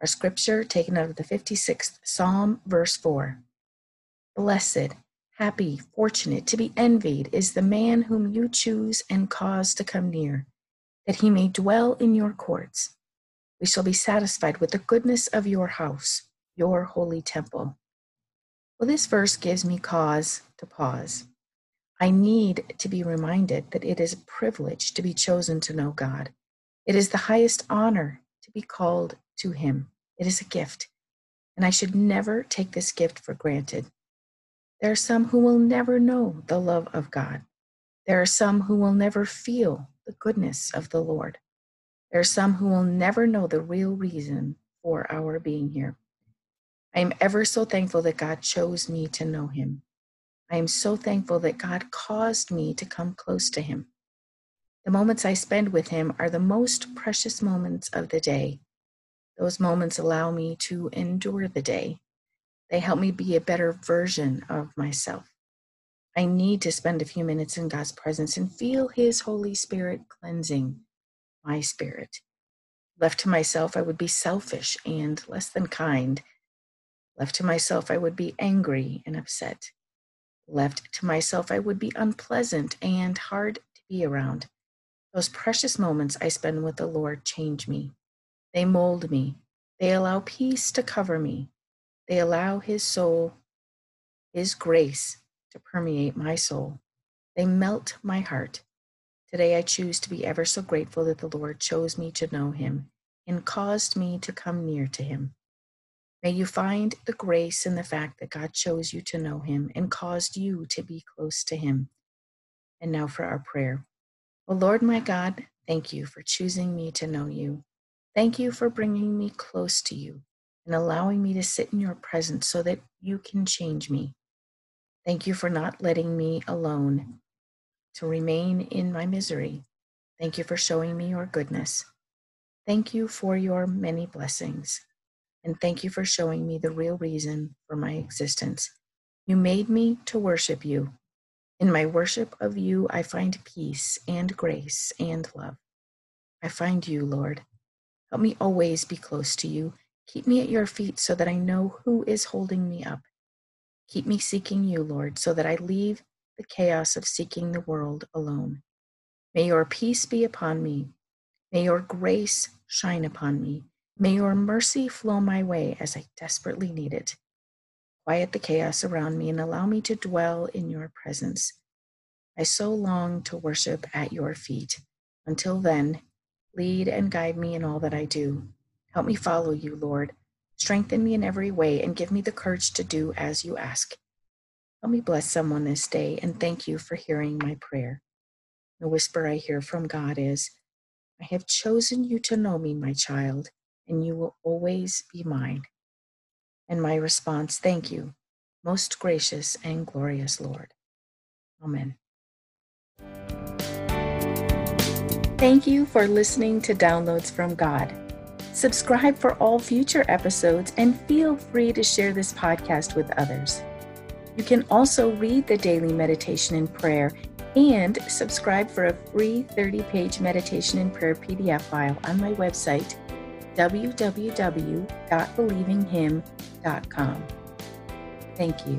Our scripture taken out of the 56th Psalm, verse 4. Blessed, happy, fortunate, to be envied is the man whom you choose and cause to come near, that he may dwell in your courts. We shall be satisfied with the goodness of your house, your holy temple. Well, this verse gives me cause to pause. I need to be reminded that it is a privilege to be chosen to know God. It is the highest honor to be called to Him. It is a gift, and I should never take this gift for granted. There are some who will never know the love of God. There are some who will never feel the goodness of the Lord. There are some who will never know the real reason for our being here. I am ever so thankful that God chose me to know Him. I am so thankful that God caused me to come close to Him. The moments I spend with Him are the most precious moments of the day. Those moments allow me to endure the day. They help me be a better version of myself. I need to spend a few minutes in God's presence and feel His Holy Spirit cleansing my spirit. Left to myself, I would be selfish and less than kind. Left to myself, I would be angry and upset. Left to myself, I would be unpleasant and hard to be around. Those precious moments I spend with the Lord change me. They mold me. They allow peace to cover me. They allow His soul, His grace to permeate my soul. They melt my heart. Today I choose to be ever so grateful that the Lord chose me to know Him and caused me to come near to Him. May you find the grace in the fact that God chose you to know Him and caused you to be close to Him. And now for our prayer. O Lord my God, thank you for choosing me to know you. Thank you for bringing me close to you and allowing me to sit in your presence so that you can change me. Thank you for not letting me alone to remain in my misery. Thank you for showing me your goodness. Thank you for your many blessings. And thank you for showing me the real reason for my existence. You made me to worship you. In my worship of you, I find peace and grace and love. I find you, Lord. Help me always be close to you. Keep me at your feet so that I know who is holding me up. Keep me seeking you, Lord, so that I leave the chaos of seeking the world alone. May your peace be upon me. May your grace shine upon me. May your mercy flow my way as I desperately need it. Quiet the chaos around me and allow me to dwell in your presence. I so long to worship at your feet. Until then, Lead and guide me in all that I do. Help me follow you, Lord. Strengthen me in every way and give me the courage to do as you ask. Help me bless someone this day and thank you for hearing my prayer. The whisper I hear from God is I have chosen you to know me, my child, and you will always be mine. And my response, thank you, most gracious and glorious Lord. Amen. Thank you for listening to Downloads from God. Subscribe for all future episodes and feel free to share this podcast with others. You can also read the daily meditation and prayer and subscribe for a free 30 page meditation and prayer PDF file on my website, www.believinghim.com. Thank you.